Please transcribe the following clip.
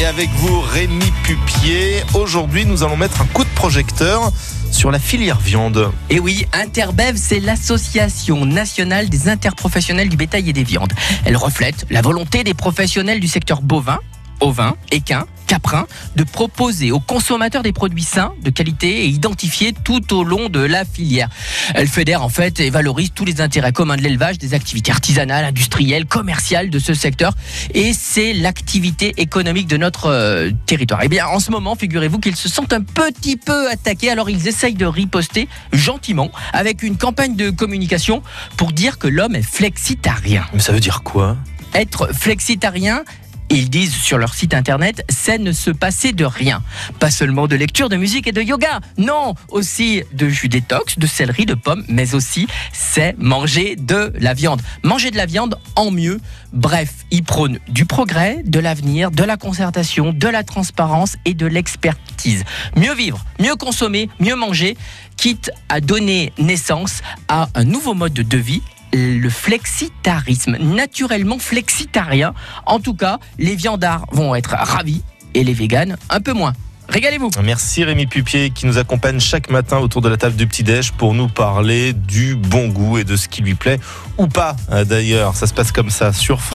et avec vous Rémi Pupier. Aujourd'hui, nous allons mettre un coup de projecteur sur la filière viande. Et oui, Interbev, c'est l'association nationale des interprofessionnels du bétail et des viandes. Elle reflète la volonté des professionnels du secteur bovin, ovin, équin, caprin, de proposer aux consommateurs des produits sains, de qualité et identifiés tout au long de la filière. Elle fédère en fait et valorise tous les intérêts communs de l'élevage, des activités artisanales, industrielles, commerciales de ce secteur et c'est l'activité économique de notre euh, territoire. Et eh bien en ce moment, figurez-vous qu'ils se sentent un petit peu attaqués, alors ils essayent de riposter gentiment avec une campagne de communication pour dire que l'homme est flexitarien. Mais ça veut dire quoi? Être flexitarien, ils disent sur leur site internet, c'est ne se passer de rien. Pas seulement de lecture, de musique et de yoga. Non, aussi de jus détox, de céleri, de pommes, mais aussi c'est manger de la viande. Manger de la viande en mieux. Bref, ils prônent du progrès, de l'avenir, de la concertation, de la transparence et de l'expertise. Mieux vivre, mieux consommer, mieux manger, quitte à donner naissance à un nouveau mode de vie le flexitarisme, naturellement flexitarien. En tout cas, les viandards vont être ravis et les véganes un peu moins. Régalez-vous. Merci Rémi Pupier qui nous accompagne chaque matin autour de la table du petit-déj pour nous parler du bon goût et de ce qui lui plaît ou pas d'ailleurs. Ça se passe comme ça sur